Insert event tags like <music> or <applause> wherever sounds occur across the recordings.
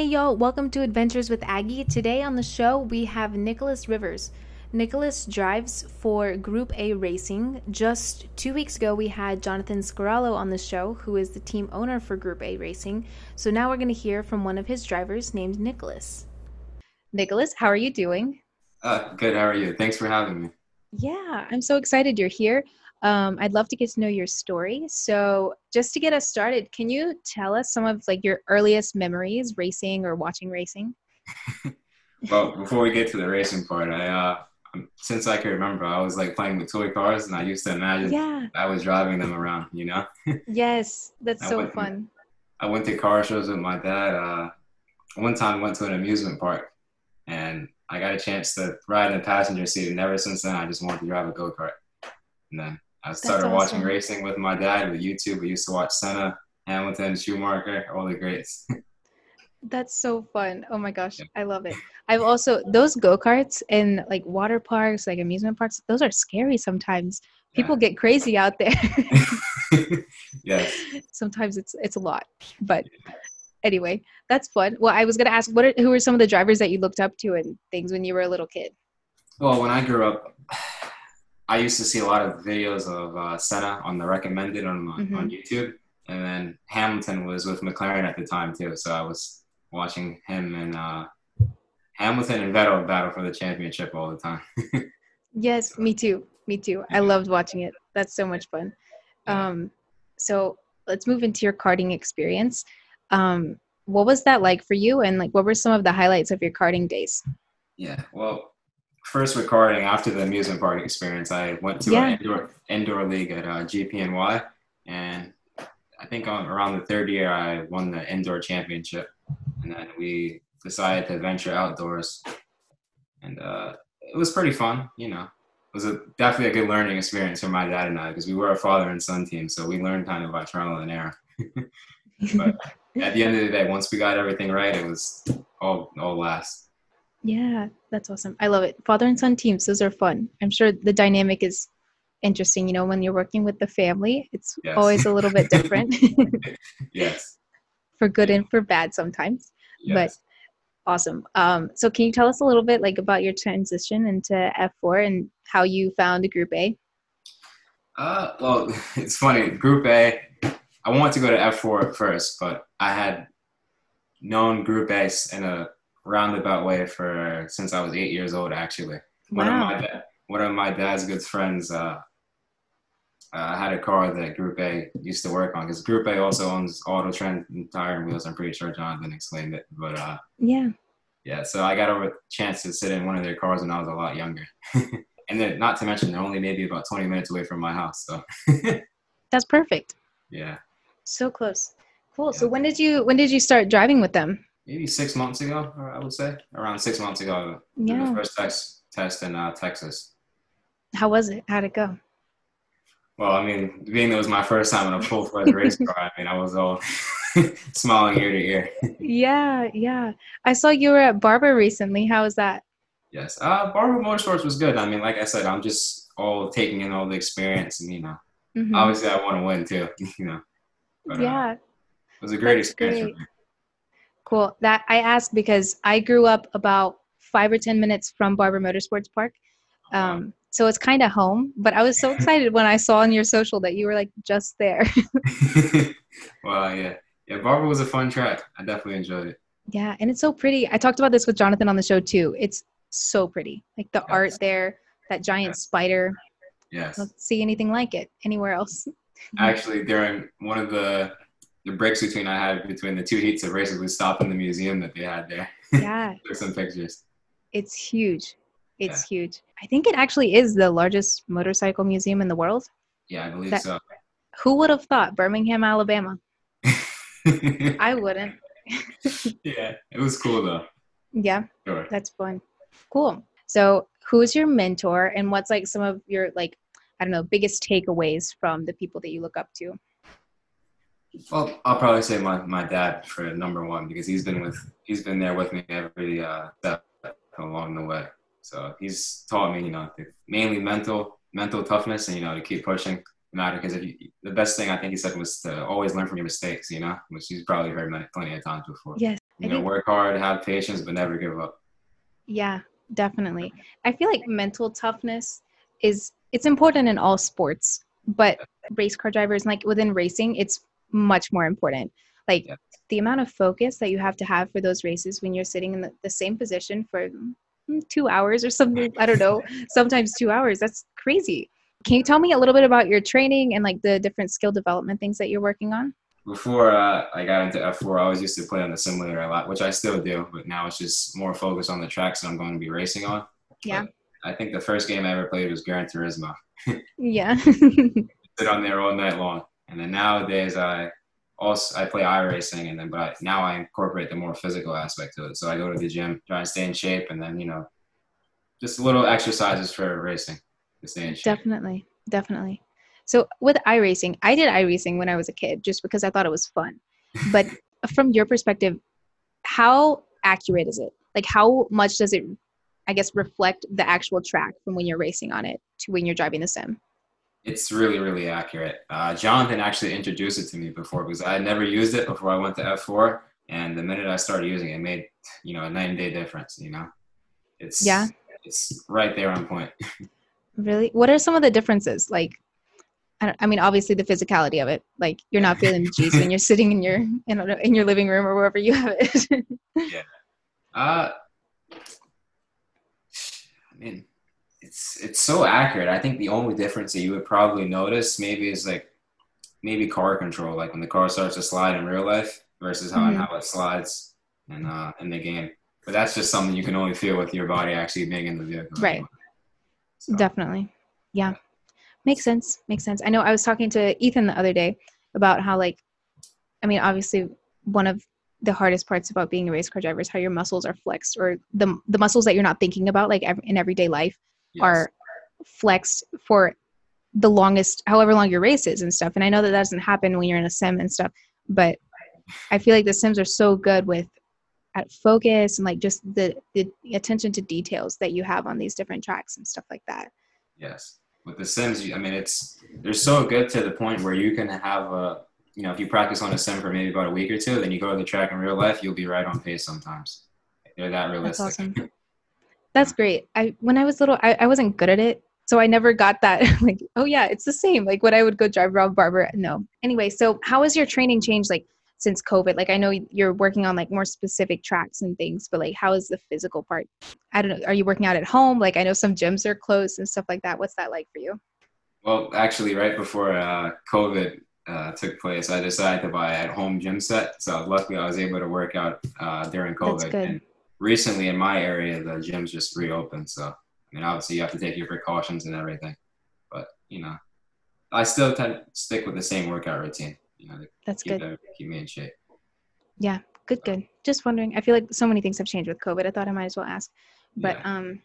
Hey y'all, welcome to Adventures with Aggie. Today on the show we have Nicholas Rivers. Nicholas drives for Group A Racing. Just two weeks ago, we had Jonathan Scarallo on the show, who is the team owner for Group A Racing. So now we're going to hear from one of his drivers named Nicholas. Nicholas, how are you doing? Uh, good. How are you? Thanks for having me. Yeah, I'm so excited you're here. Um, I'd love to get to know your story. So, just to get us started, can you tell us some of like your earliest memories racing or watching racing? <laughs> well, before we get to the racing part, I uh, since I can remember, I was like playing with toy cars, and I used to imagine yeah. I was driving them around. You know? <laughs> yes, that's so went, fun. I went to car shows with my dad. Uh, one time, I went to an amusement park, and I got a chance to ride in the passenger seat, and ever since then, I just wanted to drive a go kart. And then I started awesome. watching racing with my dad with YouTube. We used to watch Senna, Hamilton, Schumacher, all the greats. <laughs> That's so fun. Oh my gosh, I love it. I've also those go-karts in like water parks, like amusement parks, those are scary sometimes. People yeah. get crazy out there. <laughs> yes. <laughs> Sometimes it's it's a lot. But anyway, that's fun. Well, I was going to ask what are, who were some of the drivers that you looked up to and things when you were a little kid? Well, when I grew up, I used to see a lot of videos of uh, Senna on the recommended on mm-hmm. on YouTube, and then Hamilton was with McLaren at the time too. So I was watching him and uh, Hamilton and Vettel battle for the championship all the time. <laughs> yes, me too. Me too. I loved watching it. That's so much fun. Um, so let's move into your karting experience. Um, what was that like for you, and like what were some of the highlights of your karting days? Yeah, well, first recording after the amusement park experience, I went to yeah. an indoor indoor league at uh, GPNY, and I think on, around the third year I won the indoor championship, and then we decided to venture outdoors, and uh, it was pretty fun. You know, it was a, definitely a good learning experience for my dad and I because we were a father and son team, so we learned kind of by trial and error. <laughs> but at the end of the day, once we got everything right, it was all all last. Yeah, that's awesome. I love it. Father and son teams, those are fun. I'm sure the dynamic is interesting. You know, when you're working with the family, it's yes. always a little bit different. <laughs> yes. <laughs> For good and for bad sometimes. Yes. But awesome. Um, so can you tell us a little bit like about your transition into F4 and how you found Group A? Uh, well, <laughs> it's funny. Group A, I wanted to go to F4 at first, but I had known Group A in a roundabout way for since I was eight years old. Actually, wow. one of my dad, one of my dad's good friends uh, uh, had a car that Group A used to work on because Group A also owns Auto Trend Tire and Wheels. I'm pretty sure Jonathan explained it, but uh, yeah, yeah. So I got a chance to sit in one of their cars when I was a lot younger. <laughs> and then, not to mention, they're only maybe about 20 minutes away from my house. So <laughs> that's perfect. Yeah. So close. Cool. Yeah. So when did you when did you start driving with them? Maybe six months ago, I would say around six months ago. Yeah. The first test test in uh, Texas. How was it? How'd it go? Well, I mean, being it was my first time in a full fledged race <laughs> car, I mean, I was all <laughs> smiling ear to ear. yeah, yeah. I saw you were at Barber recently. How was that? Yes, uh, Barber Motorsports was good. I mean, like I said, I'm just all taking in all the experience, and you know, mm-hmm. obviously I want to win too. <laughs> You know. But, yeah. Uh, it was a great That's experience. Great. Cool. That I asked because I grew up about five or ten minutes from Barber Motorsports Park. Um, so it's kind of home, but I was so <laughs> excited when I saw on your social that you were like just there. <laughs> <laughs> well, yeah. Yeah, Barber was a fun track. I definitely enjoyed it. Yeah, and it's so pretty. I talked about this with Jonathan on the show too. It's so pretty. Like the yes. art there, that giant yes. spider. Yes. I don't see anything like it anywhere else. Actually, during one of the the breaks between I had between the two heats of races would stop in the museum that they had there. Yeah. <laughs> Took some pictures. It's huge. It's yeah. huge. I think it actually is the largest motorcycle museum in the world. Yeah, I believe that, so. Who would have thought Birmingham, Alabama? <laughs> I wouldn't. <laughs> yeah, it was cool though. Yeah, sure. that's fun. Cool. So, who's your mentor, and what's like some of your like I don't know biggest takeaways from the people that you look up to? Well, I'll probably say my, my dad for number one because he's been with he's been there with me every uh, step along the way. So he's taught me, you know, mainly mental mental toughness and you know to keep pushing no matter because if you, the best thing I think he said was to always learn from your mistakes, you know, which he's probably heard many, plenty of times before. Yes, you know, work hard, have patience, but never give up. Yeah, definitely. I feel like mental toughness is it's important in all sports, but race car drivers like within racing, it's much more important. Like yeah. the amount of focus that you have to have for those races when you're sitting in the, the same position for mm, two hours or something. I don't know, <laughs> sometimes two hours. That's crazy. Can you tell me a little bit about your training and like the different skill development things that you're working on? Before uh, I got into F4, I always used to play on the simulator a lot, which I still do, but now it's just more focused on the tracks that I'm going to be racing on. Yeah. But I think the first game I ever played was Gran Turismo. <laughs> yeah. Sit on there all night long. And then nowadays I also I play iRacing and then but I, now I incorporate the more physical aspect to it. So I go to the gym, try and stay in shape and then, you know, just little exercises for racing to stay in shape. Definitely. Definitely. So with iRacing, I did iRacing when I was a kid just because I thought it was fun. But <laughs> from your perspective, how accurate is it? Like how much does it I guess reflect the actual track from when you're racing on it to when you're driving the sim? It's really, really accurate. Uh, Jonathan actually introduced it to me before because I had never used it before I went to F4. And the minute I started using it, it made, you know, a night and day difference, you know? It's, yeah. It's right there on point. <laughs> really? What are some of the differences? Like, I, I mean, obviously the physicality of it. Like, you're not feeling the G's when you're <laughs> sitting in your, in, in your living room or wherever you have it. <laughs> yeah. Uh, I mean, it's it's so accurate. I think the only difference that you would probably notice maybe is like maybe car control, like when the car starts to slide in real life versus how, mm-hmm. how it slides in uh, in the game. But that's just something you can only feel with your body actually being in the vehicle. Right. So, Definitely. Yeah. yeah. Makes sense. Makes sense. I know I was talking to Ethan the other day about how like I mean obviously one of the hardest parts about being a race car driver is how your muscles are flexed or the the muscles that you're not thinking about like in everyday life yes. are flexed for the longest however long your race is and stuff. And i know that, that doesn't happen when you're in a sim and stuff but i feel like the sims are so good with at focus and like just the the attention to details that you have on these different tracks and stuff like that. Yes. With the sims i mean it's they're so good to the point where you can have a you know if you practice on a sim for maybe about a week or two then you go to the track in real life you'll be right on pace sometimes. They're that realistic. That's awesome. <laughs> That's great. I when I was little, I, I wasn't good at it. So I never got that <laughs> like, oh yeah, it's the same. Like when I would go drive around Barber. No. Anyway, so how has your training changed like since COVID? Like I know you're working on like more specific tracks and things, but like how is the physical part? I don't know. Are you working out at home? Like I know some gyms are closed and stuff like that. What's that like for you? Well, actually, right before uh, COVID uh, took place, I decided to buy at home gym set. So luckily, I was able to work out uh, during COVID. That's good. And recently in my area, the gyms just reopened. So, I mean, obviously you have to take your precautions and everything, but you know, I still tend to stick with the same workout routine. You know, that's keep good. keep me in shape. Yeah, good, good. Just wondering. I feel like so many things have changed with COVID. I thought I might as well ask. But yeah. um,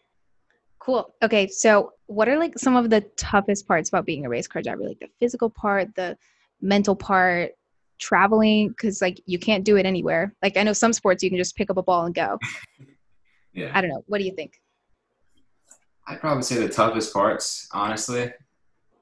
cool. Okay, so what are like some of the toughest parts about being a race car driver? Like the physical part, the mental part, traveling because like you can't do it anywhere. Like I know some sports you can just pick up a ball and go. <laughs> yeah. I don't know. What do you think? I'd probably say the toughest parts, honestly,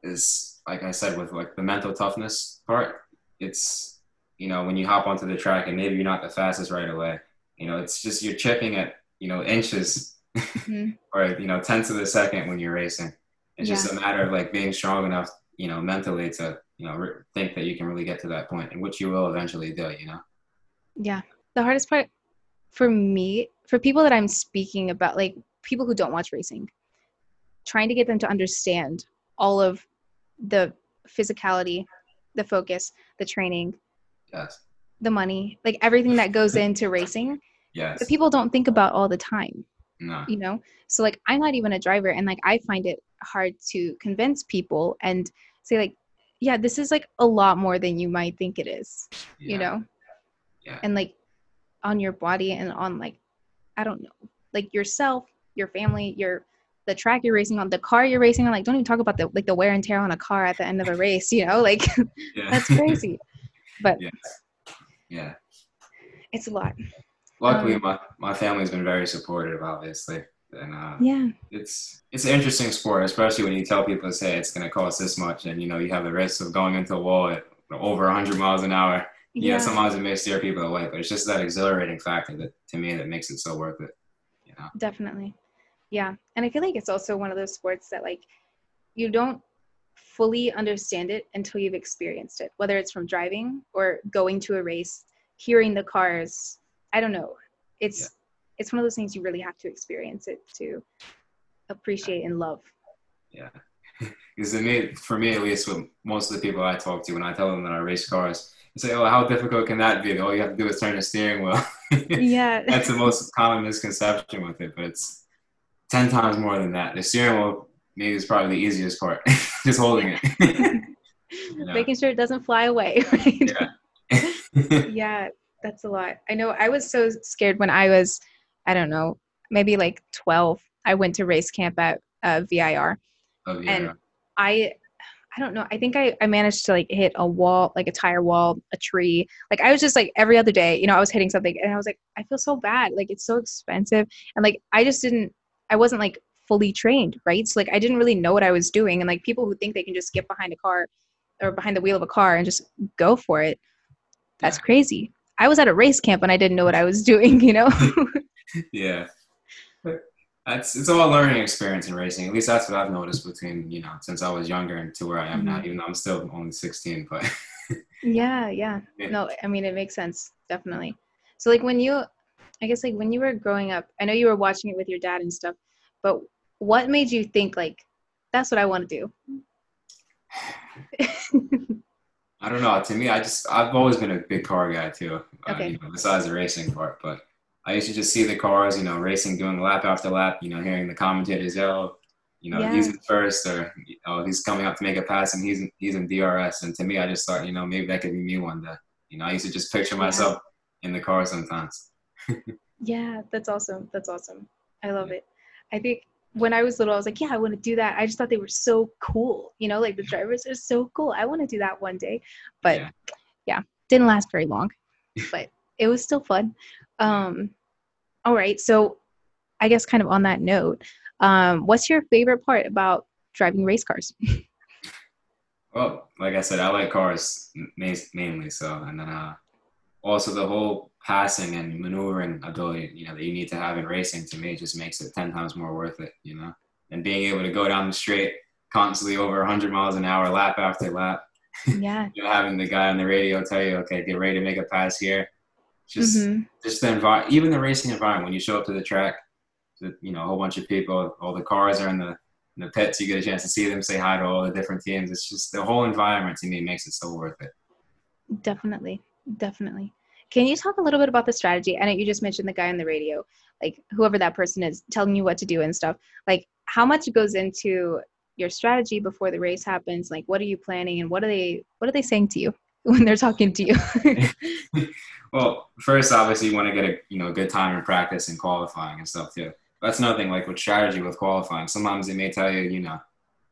is like I said with like the mental toughness part. It's you know when you hop onto the track and maybe you're not the fastest right away. You know, it's just you're chipping at you know inches mm-hmm. <laughs> or you know tenths of a second when you're racing. It's yeah. just a matter of like being strong enough, you know, mentally to you know re- think that you can really get to that point and which you will eventually do you know? Yeah. The hardest part for me for people that i'm speaking about like people who don't watch racing trying to get them to understand all of the physicality the focus the training yes. the money like everything that goes <laughs> into racing yes. that people don't think about all the time no. you know? So like i'm not even a driver and like i find it hard to convince people and say like yeah, this is like a lot more than you might think it is, yeah. you know? Yeah. And like on your body and on like, I don't know, like yourself, your family, your, the track you're racing on, the car you're racing on, like don't even talk about the like the wear and tear on a car at the end of a race, you know, like <laughs> that's crazy. But yeah. yeah. It's a lot. Luckily um, my, my family's been very supportive, obviously. And uh, yeah, it's it's an interesting sport, especially when you tell people, say it's going to cost this much, and you know you have the risk of going into a wall at over 100 miles an hour. yeah, sometimes it may steer people away, but it's just that exhilarating factor that to me that makes it so worth it. You know? Definitely. Yeah. And I feel like it's also one of those sports that like you don't fully understand it until you've experienced it, whether it's from driving or going to a race, hearing the cars. I don't know. It's yeah. It's one of those things you really have to experience it to appreciate and love. Yeah. <laughs> Because for me at least, with most of the people I talk to, when I tell them that I race cars, they say, "Oh, how difficult can that be? All you have to do is turn the steering wheel." <laughs> yeah, <laughs> that's the most common misconception with it, but it's ten times more than that. The steering wheel maybe is probably the easiest part, just holding it. Making sure it doesn't fly away. Right? Yeah. yeah, that's a lot. I know. I was so scared when I was, I don't know, maybe like twelve. I went to race camp at uh, VIR, oh, yeah. and I I don't know. I think I, I managed to like hit a wall, like a tire wall, a tree. Like I was just like every other day, you know, I was hitting something and I was like, I feel so bad. Like it's so expensive. And like I just didn't I wasn't like fully trained, right? So like I didn't really know what I was doing. And like people who think they can just get behind a car or behind the wheel of a car and just go for it, that's crazy. I was at a race camp and I didn't know what I was <laughs> doing, you know? <laughs> yeah that's it's all a learning experience in racing. At least that's what I've noticed between you know since I was younger and to where I am mm-hmm. now. Even though I'm still only 16, but yeah, yeah, <laughs> yeah. No, I mean it makes sense definitely. So like when you, I guess like when you were growing up, I know you were watching it with your dad and stuff, but what made you think like that's what I want to do? <laughs> I don't know. To me, I just I've always been a big car guy too. Uh, okay. Uh, you know, besides the racing part, but I used to just see the cars, you know, racing, doing lap after lap, you know, hearing the commentators yell, you know, yeah. he's in first or oh, he's coming up to make a pass and he's in, he's in DRS. And to me, I just thought, you know, maybe that could be me one day. You know, I used to just picture myself yeah. in the car sometimes. <laughs> yeah, that's awesome. That's awesome. I love yeah. it. I think when I was little, I was like, yeah, I want to do that. I just thought they were so cool. You know, like the drivers are so cool. I want to do that one day. But yeah, yeah didn't last very long, <laughs> but it was still fun. Um, all right. So, I guess kind of on that note, um, what's your favorite part about driving race cars? <laughs> well, like I said, I like cars mainly. So, and then uh, also the whole passing and maneuvering ability, you know, that you need to have in racing to me just makes it 10 times more worth it, you know, and being able to go down the straight constantly over 100 miles an hour, lap after lap. <laughs> Yeah. you know, having the guy on the radio tell you, okay, get ready to make a pass here just mm-hmm. just the environment, even the racing environment. When you show up to the track, you know a whole bunch of people, all the cars are in the in the pits. You get a chance to see them, say hi to all the different teams. It's just the whole environment to me makes it so worth it. Definitely, definitely. Can you talk a little bit about the strategy? I know you just mentioned the guy on the radio, like whoever that person is, telling you what to do and stuff. Like how much goes into your strategy before the race happens? Like what are you planning and what are they what are they saying to you? <laughs> when they're talking to you? <laughs> well, first, obviously, you want to get a you know good time in practice and qualifying and stuff too. That's another thing, like with strategy with qualifying. Sometimes they may tell you, you know,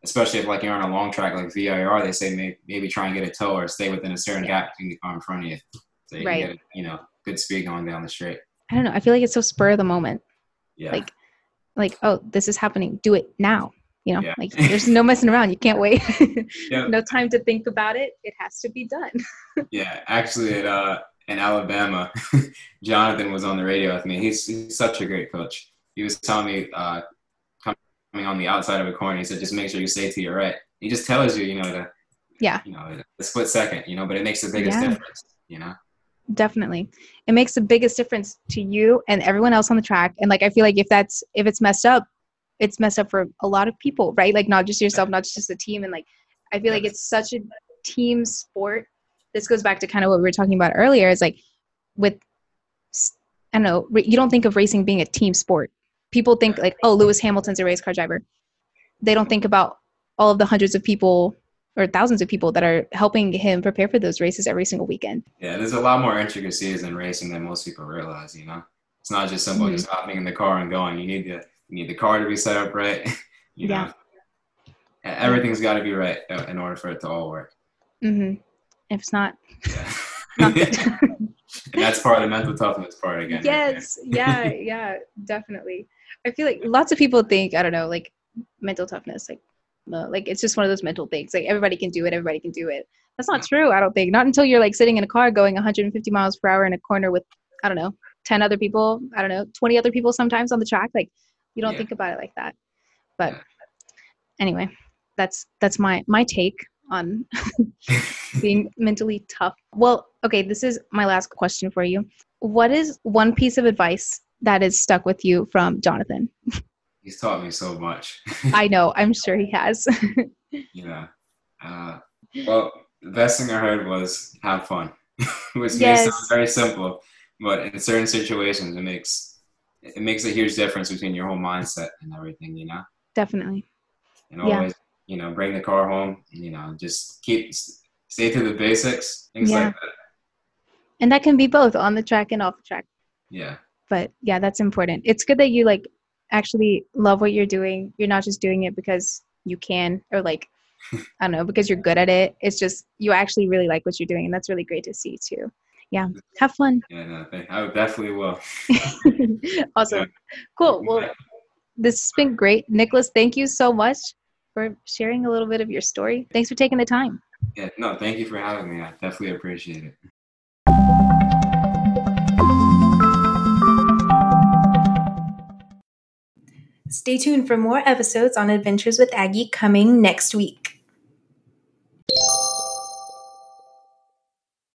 especially if like you're on a long track like VIR, they say maybe, maybe try and get a toe or stay within a certain yeah. gap between the car in front of you, so you right. get you know good speed going down the straight. I don't know. I feel like it's so spur of the moment. Yeah. Like, like oh, this is happening. Do it now you know yeah. like there's no messing around you can't wait. <laughs> Yep. no time to think about it it has to be done. <laughs> Yeah actually at uh in alabama <laughs> jonathan was on the radio with me. He's, he's such a great coach. He was telling me uh coming on the outside of a corner he said just make sure you stay to your right. He just tells you you know to yeah. you know a split second you know but it makes the biggest yeah. difference you know? Definitely. It makes the biggest difference to you and everyone else on the track and like i feel like if that's if it's messed up it's messed up for a lot of people, right? Like not just yourself, not just the team. And like I feel like it's such a team sport. This goes back to kind of what we were talking about earlier. Is like with I don't know, you don't think of racing being a team sport. People think like, oh, Lewis Hamilton's a race car driver. They don't think about all of the hundreds of people or thousands of people that are helping him prepare for those races every single weekend. Yeah, there's a lot more intricacies in racing than most people realize, you know? It's not just simple mm-hmm. just hopping in the car and going. You need to you need the car to be set up right. <laughs> you know, yeah. everything's got to be right uh, in order for it to all work. Mm-hmm. If it's not, yeah. not <laughs> that's part of the mental toughness part again. Yes, right yeah, <laughs> yeah, definitely. I feel like lots of people think I don't know, like mental toughness, like like it's just one of those mental things. Like everybody can do it, everybody can do it. That's not true, I don't think. Not until you're like sitting in a car going 150 miles per hour in a corner with, I don't know, 10 other people, I don't know, 20 other people sometimes on the track. Like you don't yeah. think about it like that. But yeah. anyway, that's that's my my take on <laughs> <laughs> being mentally tough. Well, okay, this is my last question for you. What is one piece of advice that is stuck with you from Jonathan? He's taught me so much. <laughs> I know. I'm sure he has. yeah. Uh, well, the best thing I heard was have fun, which yes. may sound very simple, but in certain situations, it makes it makes a huge difference between your whole mindset and everything. You know. Definitely. And always, yeah. you know, bring the car home. You know, just keep stay to the basics. Things yeah. like that. And that can be both on the track and off the track. Yeah. But yeah, that's important. It's good that you like actually love what you're doing. You're not just doing it because you can or like <laughs> I don't know, because you're good at it. It's just you actually really like what you're doing and that's really great to see too. Yeah. Have fun. Yeah, no, I definitely will. <laughs> awesome. Yeah. Cool. Well, this has been great. Nicholas, thank you so much for sharing a little bit of your story. Thanks for taking the time. Yeah, no, thank you for having me. I definitely appreciate it. Stay tuned for more episodes on Adventures with Aggie coming next week.